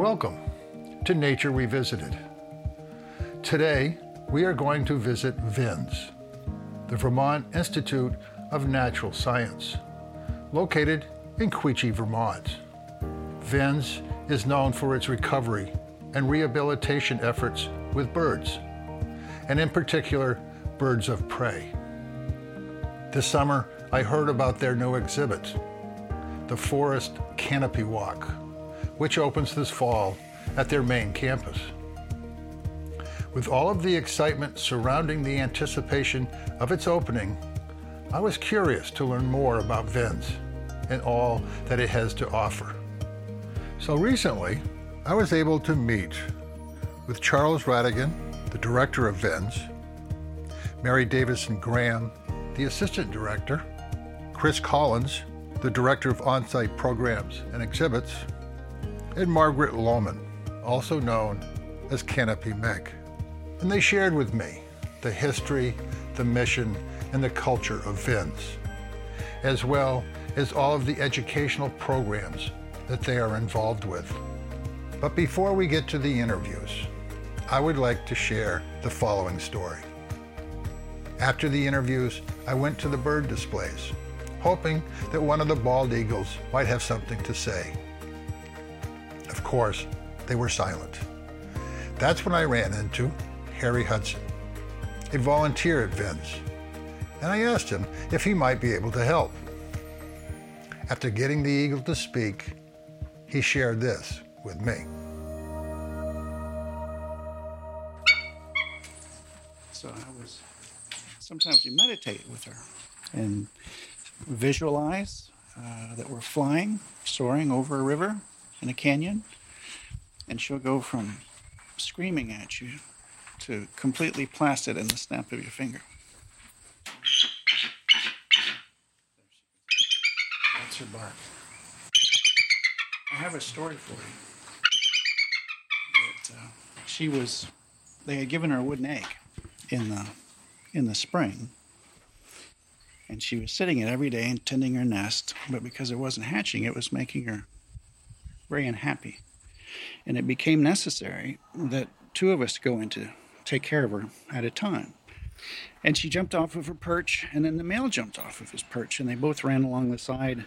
Welcome to Nature Revisited. Today, we are going to visit VINS, the Vermont Institute of Natural Science, located in Quechee, Vermont. VINS is known for its recovery and rehabilitation efforts with birds, and in particular, birds of prey. This summer, I heard about their new exhibit, the Forest Canopy Walk, which opens this fall at their main campus. With all of the excitement surrounding the anticipation of its opening, I was curious to learn more about VINS and all that it has to offer. So recently, I was able to meet with Charles Rattigan, the director of VINS, Mary Davison Graham, the assistant director, Chris Collins, the director of on site programs and exhibits, and Margaret Lowman, also known as Canopy Meg and they shared with me the history, the mission, and the culture of VINS, as well as all of the educational programs that they are involved with. But before we get to the interviews, I would like to share the following story. After the interviews, I went to the bird displays, hoping that one of the bald eagles might have something to say. Of course, they were silent. That's when I ran into Harry Hudson, a volunteer at VINS, and I asked him if he might be able to help. After getting the eagle to speak, he shared this with me. So I was, sometimes you meditate with her and visualize uh, that we're flying, soaring over a river in a canyon, and she'll go from screaming at you to completely placid in the snap of your finger. That's her bark. I have a story for you. That, uh, she was, they had given her a wooden egg in the, in the spring, and she was sitting it every day and tending her nest, but because it wasn't hatching, it was making her very unhappy. And it became necessary that two of us go in to take care of her at a time. And she jumped off of her perch, and then the male jumped off of his perch, and they both ran along the side.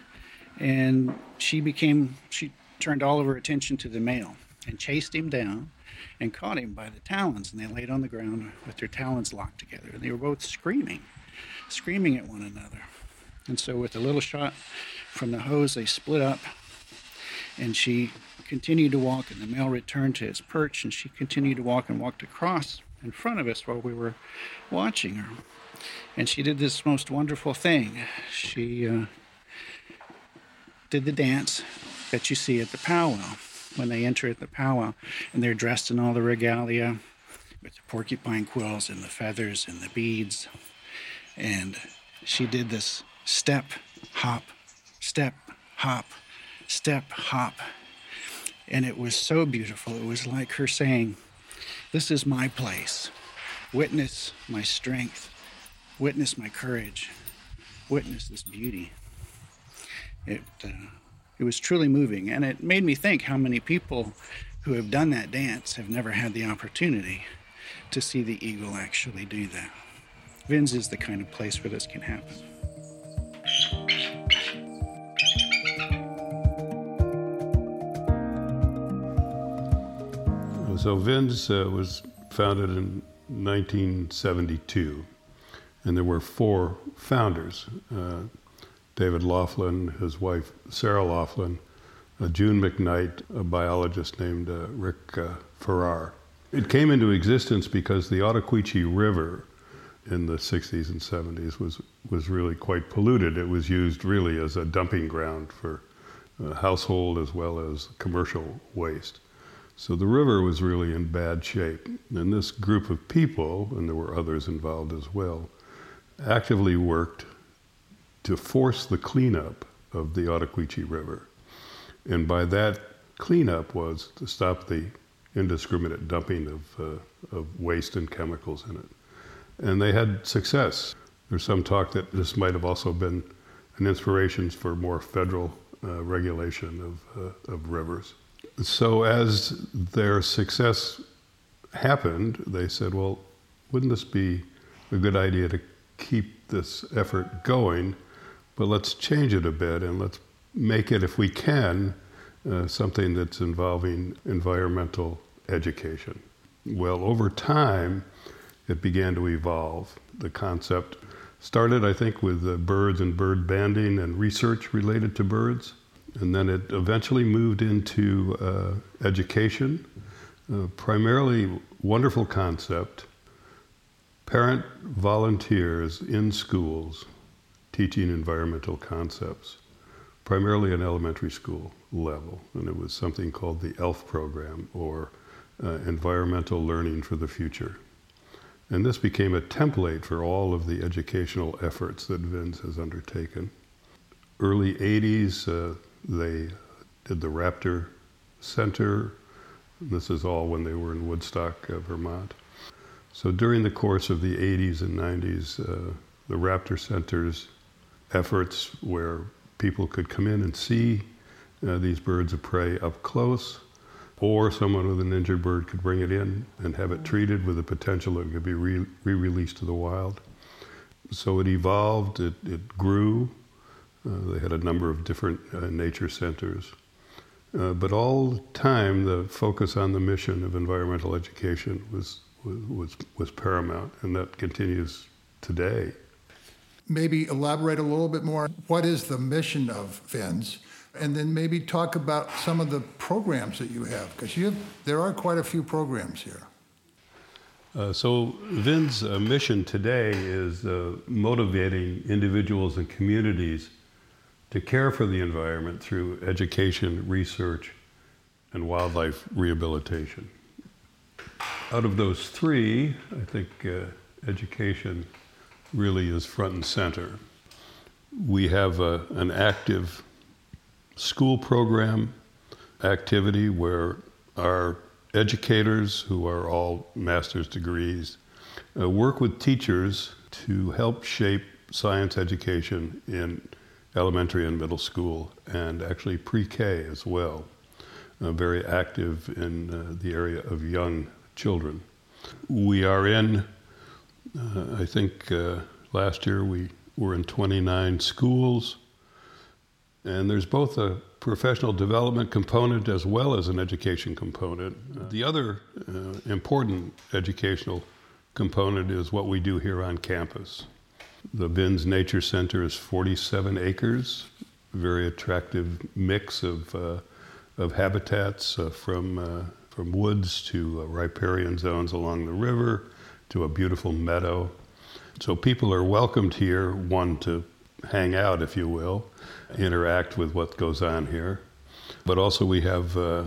And she became, she turned all of her attention to the male and chased him down and caught him by the talons. And they laid on the ground with their talons locked together. And they were both screaming, screaming at one another. And so, with a little shot from the hose, they split up. And she continued to walk, and the male returned to his perch, and she continued to walk and walked across in front of us while we were watching her. And she did this most wonderful thing. She uh, did the dance that you see at the powwow when they enter at the powwow, and they're dressed in all the regalia with the porcupine quills and the feathers and the beads. And she did this step, hop, step, hop, step, hop. And it was so beautiful. It was like her saying, this is my place. Witness my strength. Witness my courage. Witness this beauty. It, uh, it was truly moving, and it made me think how many people who have done that dance have never had the opportunity to see the eagle actually do that. VINS is the kind of place where this can happen. So VINS uh, was founded in 1972, and there were four founders uh, David Laughlin, his wife Sarah Laughlin, uh, June McKnight, a biologist named uh, Rick uh, Farrar. It came into existence because the Ottauquechee River in the 60s and 70s was, was really quite polluted. It was used really as a dumping ground for uh, household as well as commercial waste. So the river was really in bad shape. And this group of people, and there were others involved as well, actively worked to force the cleanup of the Ottauquechee River. And by that cleanup was to stop the indiscriminate dumping of, uh, of waste and chemicals in it. And they had success. There's some talk that this might have also been an inspiration for more federal uh, regulation of, uh, of rivers so as their success happened, they said, well, wouldn't this be a good idea to keep this effort going, but let's change it a bit and let's make it, if we can, uh, something that's involving environmental education. Well, over time, it began to evolve. The concept started, I think, with uh, birds and bird banding and research related to birds. And then it eventually moved into uh, education, uh, primarily wonderful concept. Parent volunteers in schools teaching environmental concepts, primarily at elementary school level. And it was something called the ELF program, or uh, Environmental Learning for the Future. And this became a template for all of the educational efforts that VINS has undertaken. Early 80s, uh, they did the Raptor Center. This is all when they were in Woodstock, uh, Vermont. So during the course of the 80s and 90s, uh, the Raptor Center's efforts where people could come in and see uh, these birds of prey up close, or someone with an injured bird could bring it in and have it treated with the potential it could be re released to the wild. So it evolved, it, it grew, they had a number of different uh, nature centers. Uh, but all the time, the focus on the mission of environmental education was, was, was paramount, and that continues today. Maybe elaborate a little bit more. What is the mission of VINS? And then maybe talk about some of the programs that you have, because you have, there are quite a few programs here. Uh, so, VIN's uh, mission today is uh, motivating individuals and communities to care for the environment through education, research, and wildlife rehabilitation. Out of those three, I think uh, education really is front and center. We have a, an active school program activity where our educators, who are all master's degrees, uh, work with teachers to help shape science education in elementary and middle school, and actually pre K as well. Uh, very active in uh, the area of young children. We are in, uh, I think uh, last year we were in 29 schools, and there's both a professional development component as well as an education component. The other uh, important educational component is what we do here on campus. The VINS Nature Center is 47 acres, very attractive mix of, uh, of habitats uh, from, uh, from woods to uh, riparian zones along the river to a beautiful meadow. So people are welcomed here, one, to hang out, if you will, interact with what goes on here. But also, we have uh,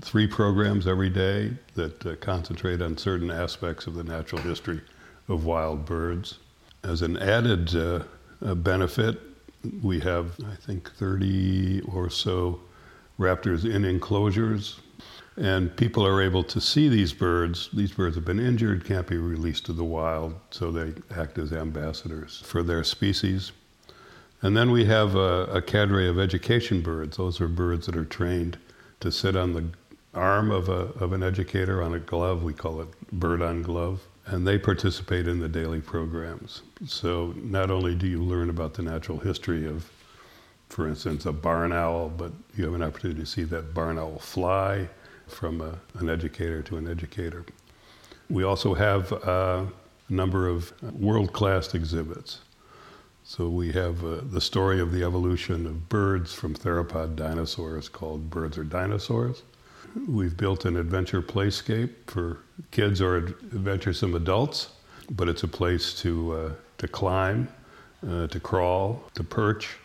three programs every day that uh, concentrate on certain aspects of the natural history of wild birds. As an added uh, benefit, we have, I think, 30 or so raptors in enclosures. And people are able to see these birds. These birds have been injured, can't be released to the wild, so they act as ambassadors for their species. And then we have a, a cadre of education birds. Those are birds that are trained to sit on the arm of, a, of an educator on a glove. We call it bird on glove and they participate in the daily programs. So not only do you learn about the natural history of, for instance, a barn owl, but you have an opportunity to see that barn owl fly from a, an educator to an educator. We also have a number of world class exhibits. So we have uh, the story of the evolution of birds from theropod dinosaurs called Birds or Dinosaurs. We've built an adventure playscape for kids or adventuresome adults, but it's a place to, uh, to climb, uh, to crawl, to perch.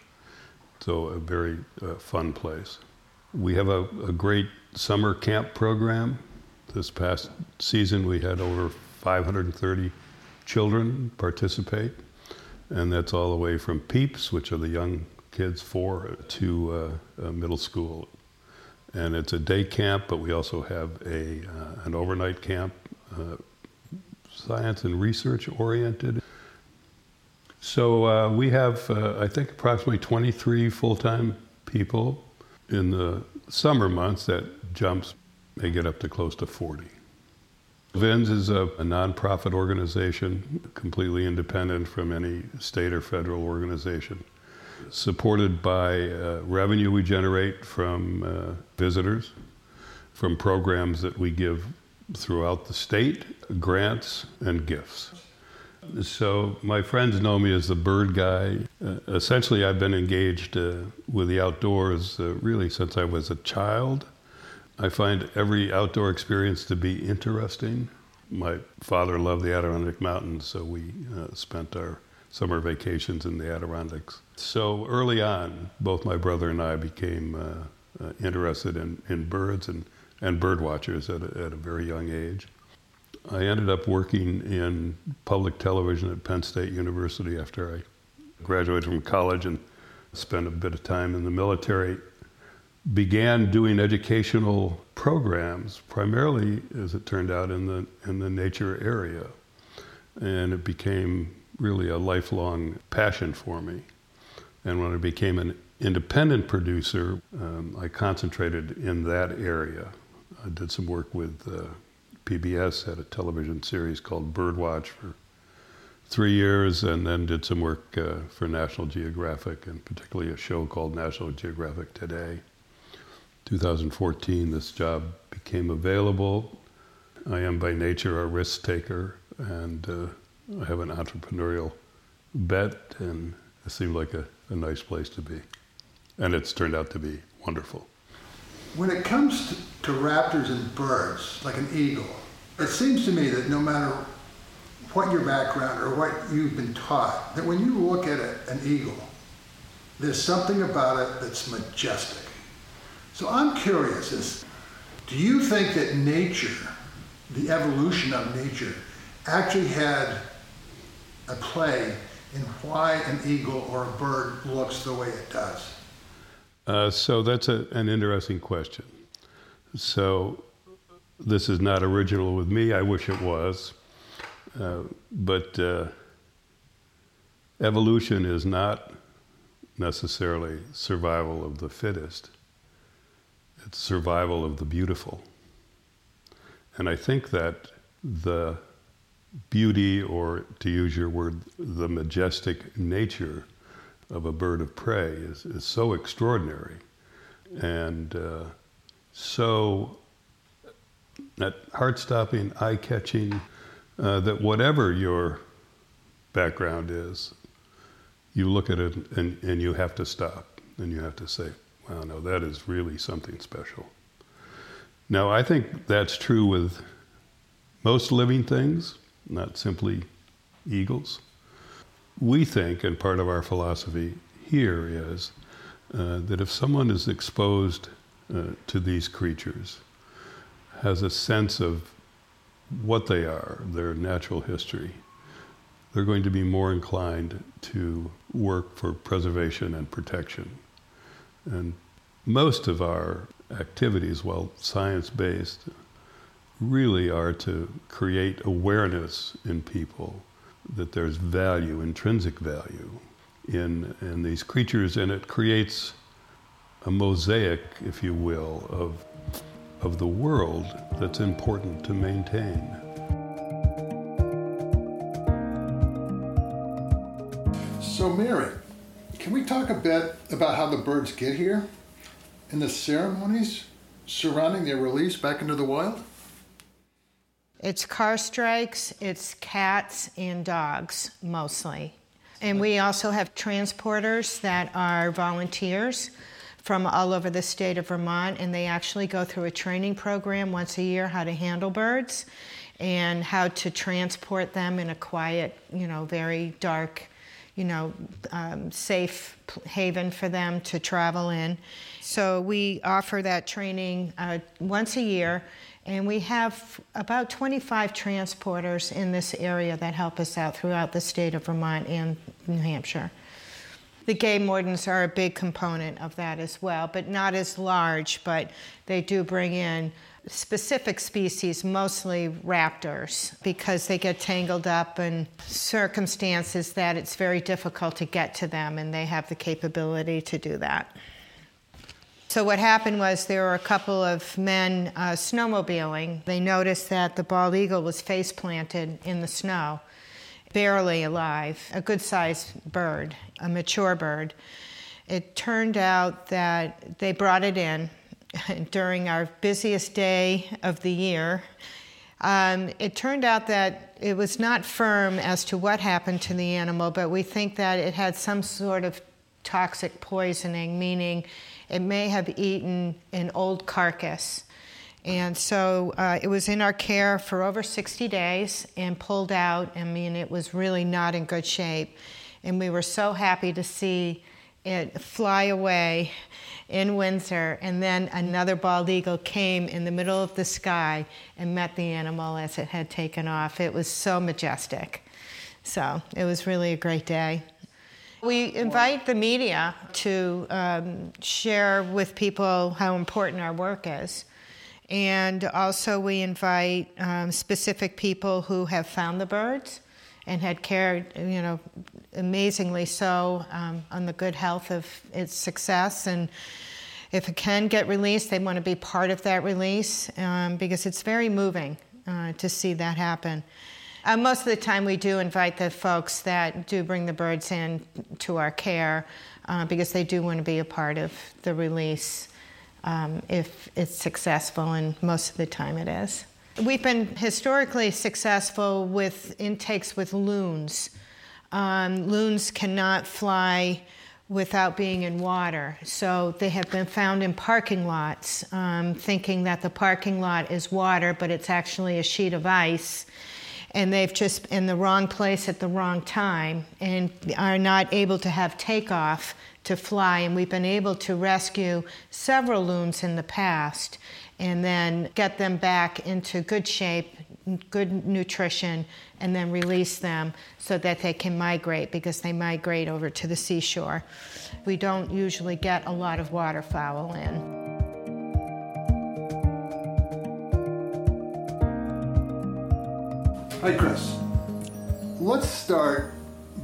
So, a very uh, fun place. We have a, a great summer camp program. This past season, we had over 530 children participate, and that's all the way from peeps, which are the young kids, four, to uh, middle school and it's a day camp, but we also have a uh, an overnight camp, uh, science and research oriented. So uh, we have, uh, I think, approximately 23 full-time people in the summer months, that jumps may get up to close to 40. VINS is a, a nonprofit organization, completely independent from any state or federal organization, supported by uh, revenue we generate from uh, visitors, from programs that we give throughout the state, grants, and gifts. So, my friends know me as the bird guy. Uh, essentially, I've been engaged uh, with the outdoors uh, really since I was a child. I find every outdoor experience to be interesting. My father loved the Adirondack Mountains, so we uh, spent our summer vacations in the Adirondacks. So early on, both my brother and I became uh, uh, interested in, in birds and, and bird watchers at a, at a very young age. I ended up working in public television at Penn State University after I graduated from college and spent a bit of time in the military began doing educational programs, primarily, as it turned out, in the, in the nature area. And it became really a lifelong passion for me. And when I became an independent producer, um, I concentrated in that area. I did some work with uh, PBS, had a television series called Birdwatch for three years, and then did some work uh, for National Geographic, and particularly a show called National Geographic Today. 2014, this job became available. I am by nature a risk taker, and uh, have an entrepreneurial bet, and it seemed like a, a nice place to be. And it's turned out to be wonderful. When it comes to, to raptors and birds, like an eagle, it seems to me that no matter what your background or what you've been taught, that when you look at a, an eagle, there's something about it that's majestic. So I'm curious is do you think that nature, the evolution of nature, actually had a play in why an eagle or a bird looks the way it does? Uh, so that's a, an interesting question. So this is not original with me. I wish it was. Uh, but uh, evolution is not necessarily survival of the fittest it's survival of the beautiful. And I think that the beauty, or to use your word, the majestic nature of a bird of prey is, is so extraordinary and uh, so heart stopping, eye catching, uh, that whatever your background is, you look at it and, and you have to stop and you have to say, Wow, no, that is really something special. Now, I think that's true with most living things, not simply eagles. We think, and part of our philosophy here is uh, that if someone is exposed uh, to these creatures, has a sense of what they are, their natural history, they're going to be more inclined to work for preservation and protection. And most of our activities, while science based, really are to create awareness in people that there's value, intrinsic value, in, in these creatures, and it creates a mosaic, if you will, of, of the world that's important to maintain. So, Mary, can we talk a bit about how the birds get here and the ceremonies surrounding their release back into the wild? It's car strikes, it's cats and dogs mostly. And we also have transporters that are volunteers from all over the state of Vermont, and they actually go through a training program once a year how to handle birds and how to transport them in a quiet, you know, very dark you know, um, safe haven for them to travel in. So we offer that training uh, once a year, and we have about 25 transporters in this area that help us out throughout the state of Vermont and New Hampshire. The game wardens are a big component of that as well, but not as large, but they do bring in specific species, mostly raptors, because they get tangled up in circumstances that it's very difficult to get to them, and they have the capability to do that. So, what happened was there were a couple of men uh, snowmobiling. They noticed that the bald eagle was face planted in the snow, barely alive, a good sized bird, a mature bird. It turned out that they brought it in during our busiest day of the year. Um, it turned out that it was not firm as to what happened to the animal, but we think that it had some sort of toxic poisoning, meaning it may have eaten an old carcass. And so uh, it was in our care for over 60 days and pulled out. I mean, it was really not in good shape. And we were so happy to see it fly away in Windsor. And then another bald eagle came in the middle of the sky and met the animal as it had taken off. It was so majestic. So it was really a great day. We invite the media to um, share with people how important our work is. And also, we invite um, specific people who have found the birds and had cared, you know, amazingly so um, on the good health of its success. And if it can get released, they want to be part of that release um, because it's very moving uh, to see that happen. Uh, most of the time, we do invite the folks that do bring the birds in to our care uh, because they do want to be a part of the release um, if it's successful, and most of the time it is. We've been historically successful with intakes with loons. Um, loons cannot fly without being in water, so they have been found in parking lots, um, thinking that the parking lot is water, but it's actually a sheet of ice and they've just in the wrong place at the wrong time and are not able to have takeoff to fly. And we've been able to rescue several loons in the past and then get them back into good shape, good nutrition, and then release them so that they can migrate because they migrate over to the seashore. We don't usually get a lot of waterfowl in. Hi, Chris. Let's start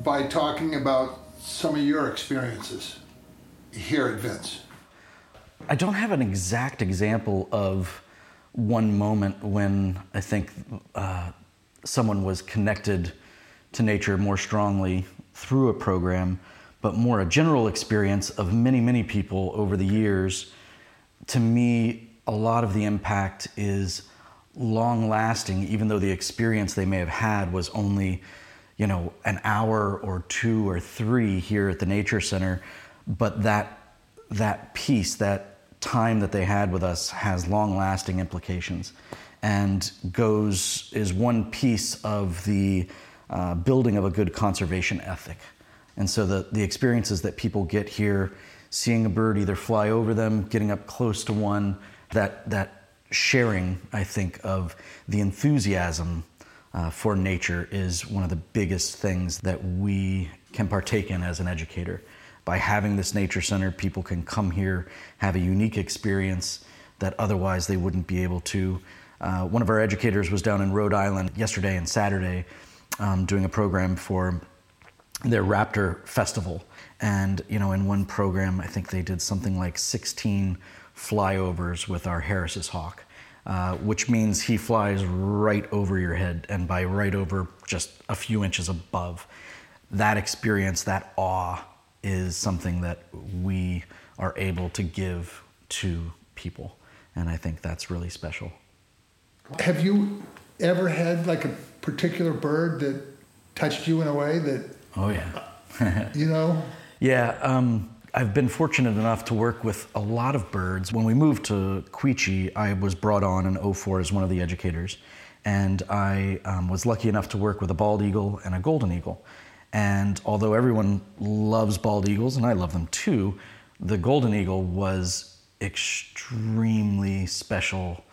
by talking about some of your experiences here at VINS. I don't have an exact example of one moment when I think uh, someone was connected to nature more strongly through a program, but more a general experience of many, many people over the years. To me, a lot of the impact is long lasting, even though the experience they may have had was only, you know, an hour or two or three here at the Nature Center. But that, that piece, that time that they had with us has long lasting implications and goes, is one piece of the uh, building of a good conservation ethic. And so the, the experiences that people get here, seeing a bird either fly over them, getting up close to one, that, that sharing, I think, of the enthusiasm uh, for nature is one of the biggest things that we can partake in as an educator. By having this nature center, people can come here, have a unique experience that otherwise they wouldn't be able to. Uh, one of our educators was down in Rhode Island yesterday and Saturday um, doing a program for their Raptor Festival. And, you know, in one program, I think they did something like 16 flyovers with our Harris's hawk, uh, which means he flies right over your head, and by right over, just a few inches above. That experience, that awe, is something that we are able to give to people, and I think that's really special. Have you ever had like a particular bird that touched you in a way that? Oh yeah. you know. Yeah. Um, I've been fortunate enough to work with a lot of birds. When we moved to Quechee, I was brought on in 04 as one of the educators. And I um, was lucky enough to work with a bald eagle and a golden eagle. And although everyone loves bald eagles, and I love them too, the golden eagle was extremely special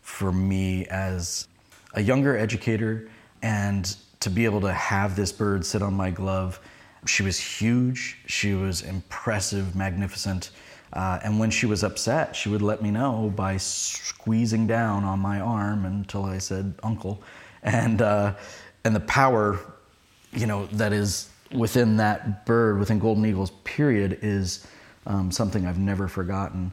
for me as a younger educator and to be able to have this bird sit on my glove she was huge, she was impressive, magnificent. Uh, and when she was upset, she would let me know by squeezing down on my arm until I said, Uncle. And, uh, and the power, you know, that is within that bird, within Golden Eagles, period, is um, something I've never forgotten.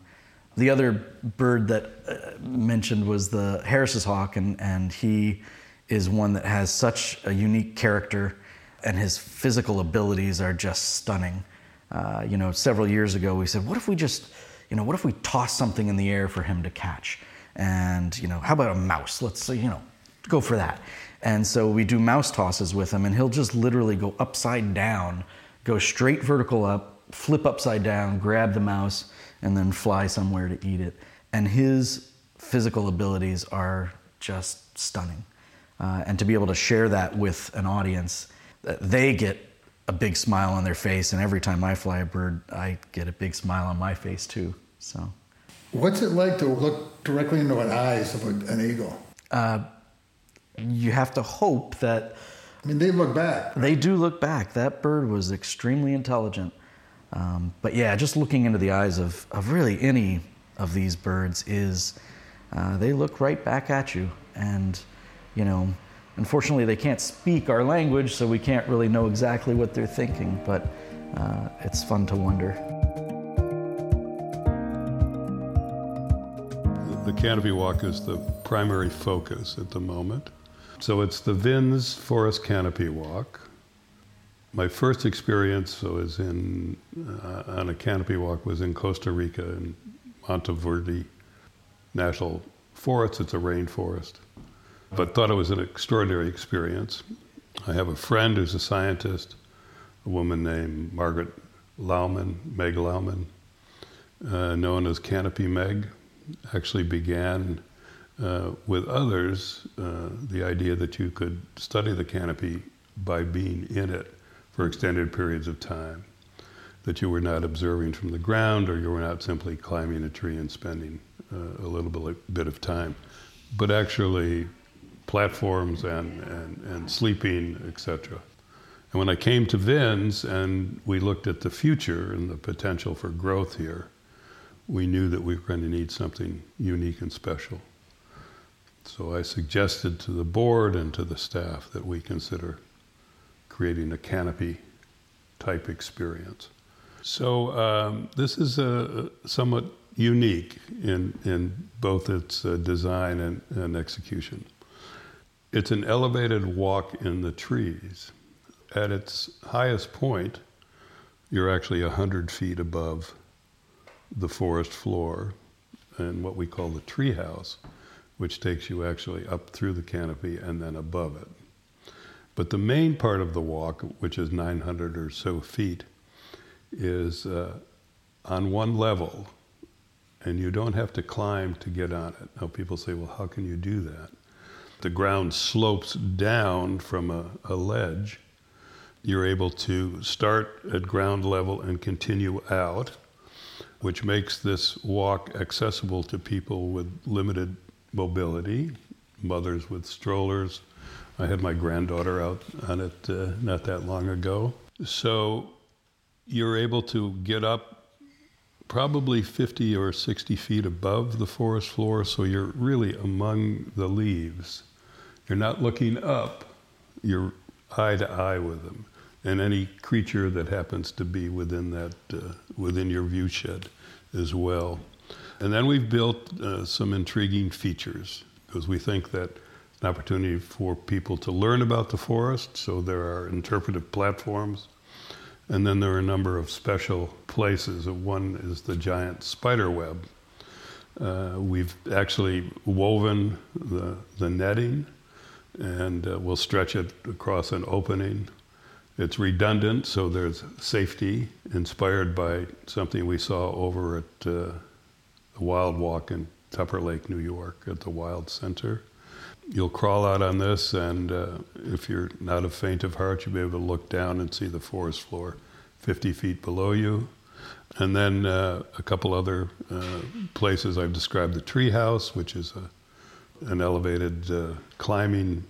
the other bird that uh, mentioned was the Harris's hawk, and, and he is one that has such a unique character, and his physical abilities are just stunning. Uh, you know, several years ago, we said, what if we just, you know, what if we toss something in the air for him to catch? And, you know, how about a mouse? Let's, you know, go for that. And so we do mouse tosses with him, and he'll just literally go upside down, go straight vertical up, flip upside down, grab the mouse, and then fly somewhere to eat it. And his physical abilities are just stunning. Uh, and to be able to share that with an audience, they get a big smile on their face. And every time I fly a bird, I get a big smile on my face too. So, what's it like to look directly into the eyes of an eagle? Uh, you have to hope that. I mean, they look back. They do look back. That bird was extremely intelligent. Um, but yeah, just looking into the eyes of, of really any of these birds is uh, they look right back at you. And, you know, unfortunately, they can't speak our language, so we can't really know exactly what they're thinking, but uh, it's fun to wonder. The canopy walk is the primary focus at the moment. So it's the Vins Forest Canopy Walk. My first experience so was in uh, on a canopy walk was in Costa Rica in Monteverde National Forest. It's a rainforest, but thought it was an extraordinary experience. I have a friend who's a scientist, a woman named Margaret Lowman, Meg Lowman, uh, known as Canopy Meg, actually began uh, with others uh, the idea that you could study the canopy by being in it for extended periods of time. That you were not observing from the ground or you were not simply climbing a tree and spending uh, a little bit of time, but actually platforms and, and, and sleeping, etc. And when I came to Vins and we looked at the future and the potential for growth here, we knew that we were going to need something unique and special. So I suggested to the board and to the staff that we consider creating a canopy type experience. So um, this is a, somewhat unique in, in both its uh, design and, and execution. It's an elevated walk in the trees. At its highest point, you're actually 100 feet above the forest floor and what we call the treehouse, which takes you actually up through the canopy and then above it. But the main part of the walk, which is 900 or so feet, is uh, on one level, and you don't have to climb to get on it. Now, people say, well, how can you do that? The ground slopes down from a, a ledge. You're able to start at ground level and continue out, which makes this walk accessible to people with limited mobility, mothers with strollers, I had my granddaughter out on it uh, not that long ago. So you're able to get up probably 50 or 60 feet above the forest floor, so you're really among the leaves. You're not looking up, you're eye to eye with them, and any creature that happens to be within that, uh, within your viewshed as well. And then we've built uh, some intriguing features because we think that an opportunity for people to learn about the forest. So there are interpretive platforms. And then there are a number of special places. One is the giant spider web. Uh, we've actually woven the, the netting and uh, we'll stretch it across an opening. It's redundant, so there's safety inspired by something we saw over at uh, the Wild Walk in Tupper Lake, New York, at the Wild Center you'll crawl out on this, and uh, if you're not a faint of heart, you'll be able to look down and see the forest floor 50 feet below you. And then uh, a couple other uh, places I've described the treehouse, which is a, an elevated uh, climbing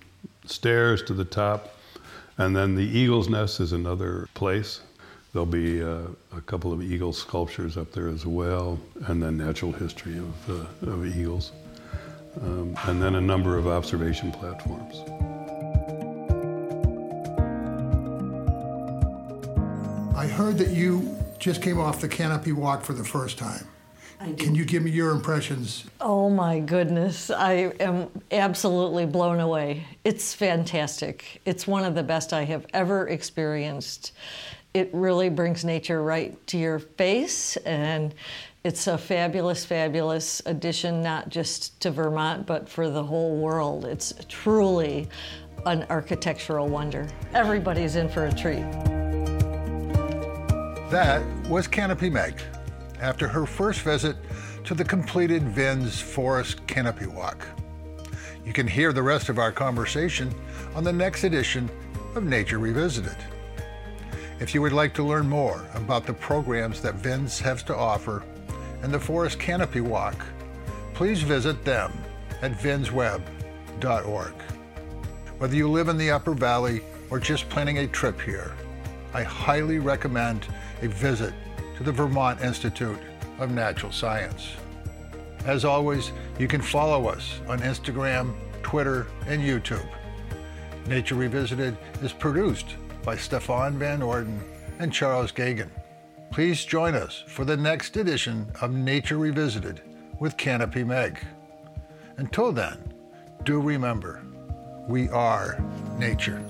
stairs to the top. And then the eagle's nest is another place. There'll be uh, a couple of eagle sculptures up there as well, and then natural history of, uh, of eagles um, and then a number of observation platforms. I heard that you just came off the canopy walk for the first time. Can you give me your impressions? Oh my goodness, I am absolutely blown away. It's fantastic. It's one of the best I have ever experienced. It really brings nature right to your face, and it's a fabulous, fabulous addition, not just to Vermont, but for the whole world. It's truly an architectural wonder. Everybody's in for a treat. That was Canopy Meg after her first visit to the completed Vins Forest Canopy Walk. You can hear the rest of our conversation on the next edition of Nature Revisited. If you would like to learn more about the programs that Vins has to offer and the Forest Canopy Walk, please visit them at vinsweb.org. Whether you live in the Upper Valley or just planning a trip here, I highly recommend a visit to the Vermont Institute of Natural Science. As always, you can follow us on Instagram, Twitter, and YouTube. Nature Revisited is produced by Stefan Van Orden and Charles Gagan. Please join us for the next edition of Nature Revisited with Canopy Meg. Until then, do remember, we are nature.